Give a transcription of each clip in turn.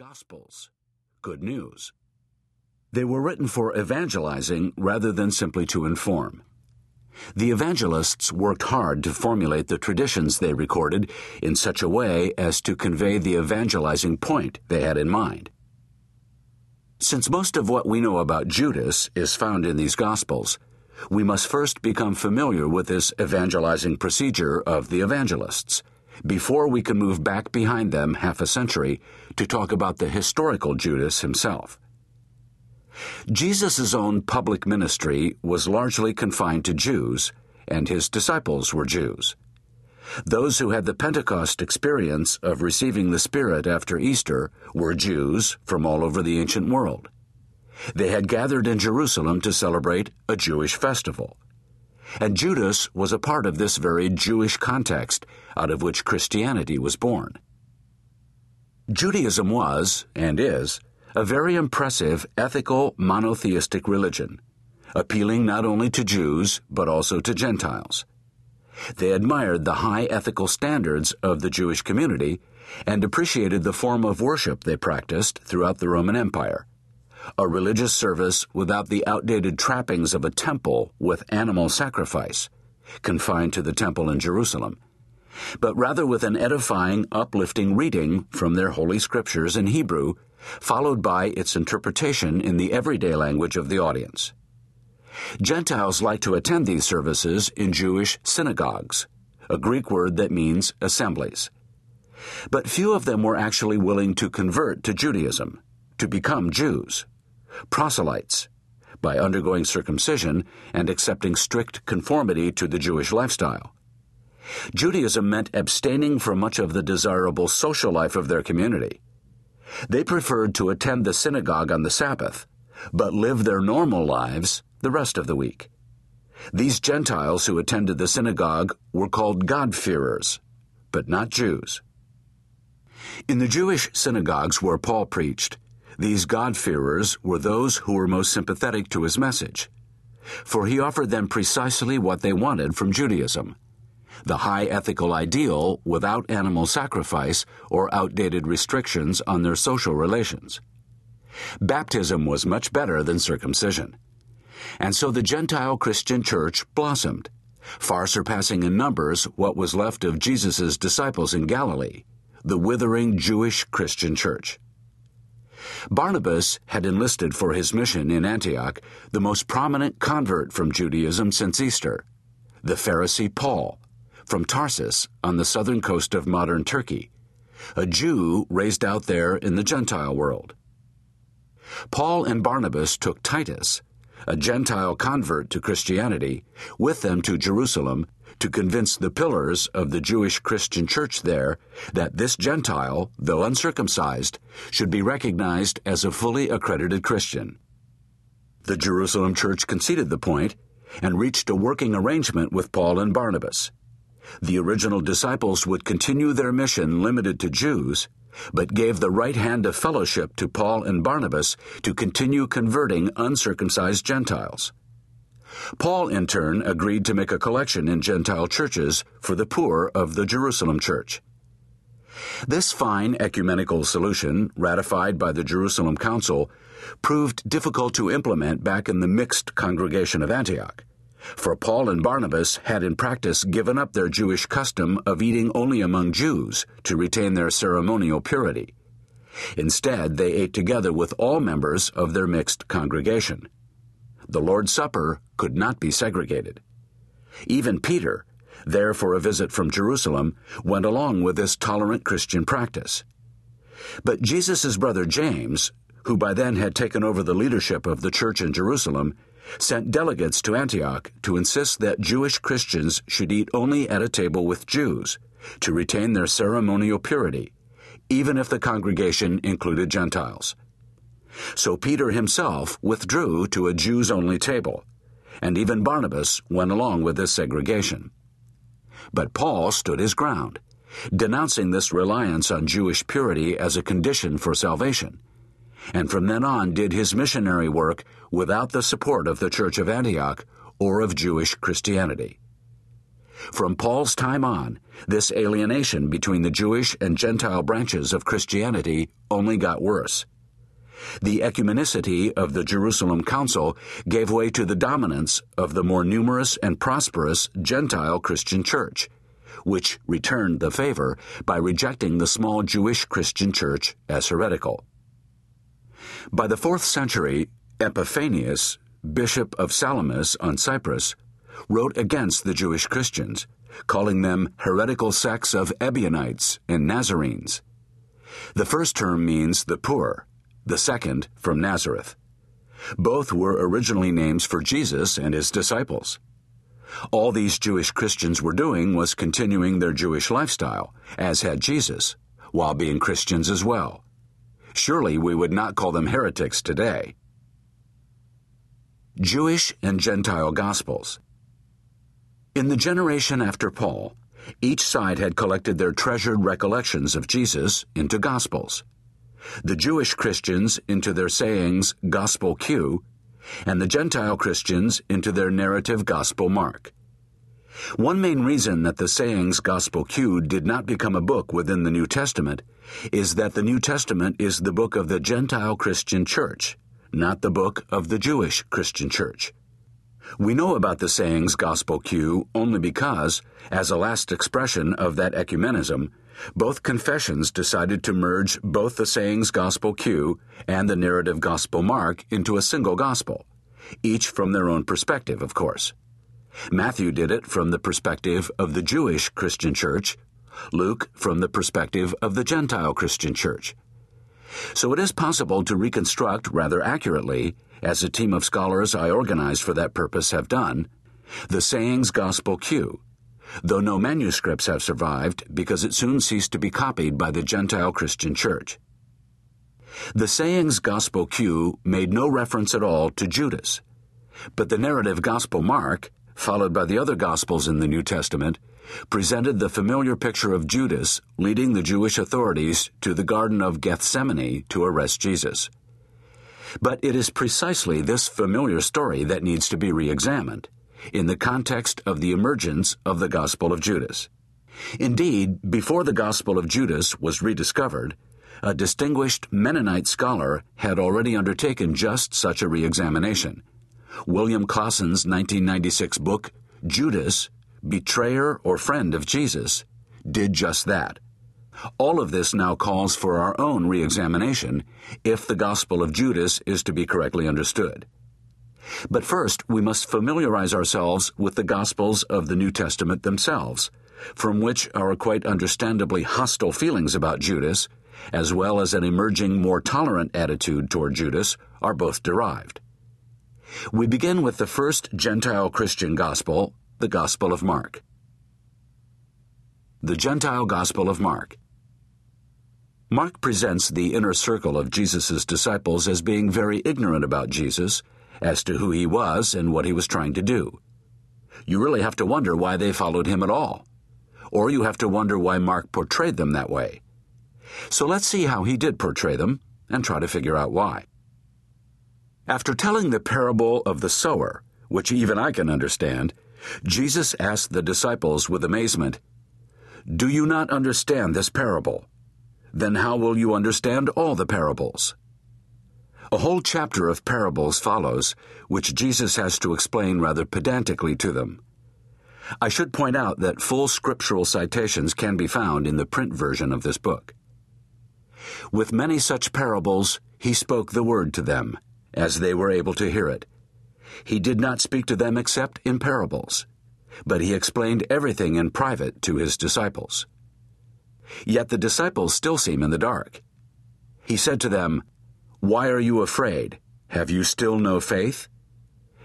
Gospels, good news. They were written for evangelizing rather than simply to inform. The evangelists worked hard to formulate the traditions they recorded in such a way as to convey the evangelizing point they had in mind. Since most of what we know about Judas is found in these Gospels, we must first become familiar with this evangelizing procedure of the evangelists before we can move back behind them half a century to talk about the historical Judas himself. Jesus' own public ministry was largely confined to Jews, and his disciples were Jews. Those who had the Pentecost experience of receiving the Spirit after Easter were Jews from all over the ancient world. They had gathered in Jerusalem to celebrate a Jewish festival. And Judas was a part of this very Jewish context out of which Christianity was born. Judaism was, and is, a very impressive ethical monotheistic religion, appealing not only to Jews but also to Gentiles. They admired the high ethical standards of the Jewish community and appreciated the form of worship they practiced throughout the Roman Empire. A religious service without the outdated trappings of a temple with animal sacrifice, confined to the temple in Jerusalem, but rather with an edifying, uplifting reading from their holy scriptures in Hebrew followed by its interpretation in the everyday language of the audience. Gentiles like to attend these services in Jewish synagogues, a Greek word that means assemblies. But few of them were actually willing to convert to Judaism, to become Jews, proselytes, by undergoing circumcision and accepting strict conformity to the Jewish lifestyle. Judaism meant abstaining from much of the desirable social life of their community they preferred to attend the synagogue on the Sabbath, but live their normal lives the rest of the week. These Gentiles who attended the synagogue were called God-fearers, but not Jews. In the Jewish synagogues where Paul preached, these God-fearers were those who were most sympathetic to his message, for he offered them precisely what they wanted from Judaism the high ethical ideal without animal sacrifice or outdated restrictions on their social relations. Baptism was much better than circumcision. And so the Gentile Christian church blossomed, far surpassing in numbers what was left of Jesus' disciples in Galilee, the withering Jewish Christian church. Barnabas had enlisted for his mission in Antioch the most prominent convert from Judaism since Easter, the Pharisee Paul, from Tarsus on the southern coast of modern Turkey, a Jew raised out there in the Gentile world. Paul and Barnabas took Titus, a Gentile convert to Christianity, with them to Jerusalem to convince the pillars of the Jewish Christian church there that this Gentile, though uncircumcised, should be recognized as a fully accredited Christian. The Jerusalem church conceded the point and reached a working arrangement with Paul and Barnabas the original disciples would continue their mission limited to Jews, but gave the right hand of fellowship to Paul and Barnabas to continue converting uncircumcised Gentiles. Paul, in turn, agreed to make a collection in Gentile churches for the poor of the Jerusalem church. This fine ecumenical solution, ratified by the Jerusalem Council, proved difficult to implement back in the mixed congregation of Antioch for Paul and Barnabas had in practice given up their Jewish custom of eating only among Jews to retain their ceremonial purity. Instead, they ate together with all members of their mixed congregation. The Lord's Supper could not be segregated. Even Peter, there for a visit from Jerusalem, went along with this tolerant Christian practice. But Jesus' brother James, who by then had taken over the leadership of the church in Jerusalem, sent delegates to Antioch to insist that Jewish Christians should eat only at a table with Jews to retain their ceremonial purity, even if the congregation included Gentiles. So Peter himself withdrew to a Jews only table, and even Barnabas went along with this segregation. But Paul stood his ground, denouncing this reliance on Jewish purity as a condition for salvation and from then on did his missionary work without the support of the Church of Antioch or of Jewish Christianity. From Paul's time on, this alienation between the Jewish and Gentile branches of Christianity only got worse. The ecumenicity of the Jerusalem Council gave way to the dominance of the more numerous and prosperous Gentile Christian church, which returned the favor by rejecting the small Jewish Christian church as heretical. By the fourth century, Epiphanius, bishop of Salamis on Cyprus, wrote against the Jewish Christians, calling them heretical sects of Ebionites and Nazarenes. The first term means the poor, the second from Nazareth. Both were originally names for Jesus and his disciples. All these Jewish Christians were doing was continuing their Jewish lifestyle, as had Jesus, while being Christians as well. Surely we would not call them heretics today. Jewish and Gentile Gospels. In the generation after Paul, each side had collected their treasured recollections of Jesus into Gospels. The Jewish Christians into their sayings Gospel Q, and the Gentile Christians into their narrative Gospel Mark. One main reason that the sayings Gospel Q did not become a book within the New Testament is that the New Testament is the book of the Gentile Christian Church, not the book of the Jewish Christian Church. We know about the sayings Gospel Q only because, as a last expression of that ecumenism, both confessions decided to merge both the sayings Gospel Q and the narrative Gospel Mark into a single gospel, each from their own perspective, of course. Matthew did it from the perspective of the Jewish Christian church, Luke from the perspective of the Gentile Christian church. So it is possible to reconstruct rather accurately as a team of scholars I organized for that purpose have done, the Sayings Gospel Q, though no manuscripts have survived because it soon ceased to be copied by the Gentile Christian Church. The Sayings Gospel Q made no reference at all to Judas, but the narrative Gospel Mark, followed by the other Gospels in the New Testament, presented the familiar picture of Judas leading the Jewish authorities to the Garden of Gethsemane to arrest Jesus. But it is precisely this familiar story that needs to be re examined in the context of the emergence of the Gospel of Judas. Indeed, before the Gospel of Judas was rediscovered, a distinguished Mennonite scholar had already undertaken just such a re examination. William Klassen's 1996 book, Judas, Betrayer or Friend of Jesus, did just that. All of this now calls for our own re examination if the Gospel of Judas is to be correctly understood. But first, we must familiarize ourselves with the Gospels of the New Testament themselves, from which our quite understandably hostile feelings about Judas, as well as an emerging more tolerant attitude toward Judas, are both derived. We begin with the first Gentile Christian Gospel, the Gospel of Mark. The Gentile Gospel of Mark. Mark presents the inner circle of Jesus' disciples as being very ignorant about Jesus, as to who he was and what he was trying to do. You really have to wonder why they followed him at all. Or you have to wonder why Mark portrayed them that way. So let's see how he did portray them and try to figure out why. After telling the parable of the sower, which even I can understand, Jesus asked the disciples with amazement, Do you not understand this parable? then how will you understand all the parables? A whole chapter of parables follows, which Jesus has to explain rather pedantically to them. I should point out that full scriptural citations can be found in the print version of this book. With many such parables, he spoke the word to them, as they were able to hear it. He did not speak to them except in parables, but he explained everything in private to his disciples. Yet the disciples still seem in the dark. He said to them, Why are you afraid? Have you still no faith?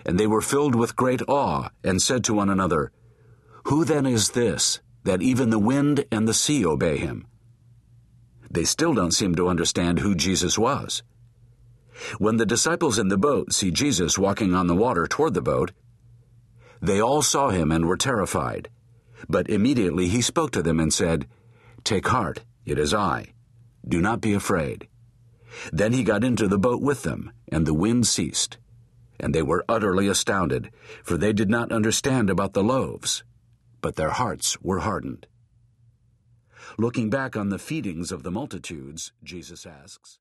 And they were filled with great awe, and said to one another, Who then is this, that even the wind and the sea obey him? They still don't seem to understand who Jesus was. When the disciples in the boat see Jesus walking on the water toward the boat, they all saw him and were terrified. But immediately he spoke to them and said, Take heart, it is I. Do not be afraid. Then he got into the boat with them, and the wind ceased. And they were utterly astounded, for they did not understand about the loaves. but their hearts were hardened. Looking back on the feedings of the multitudes, Jesus asks,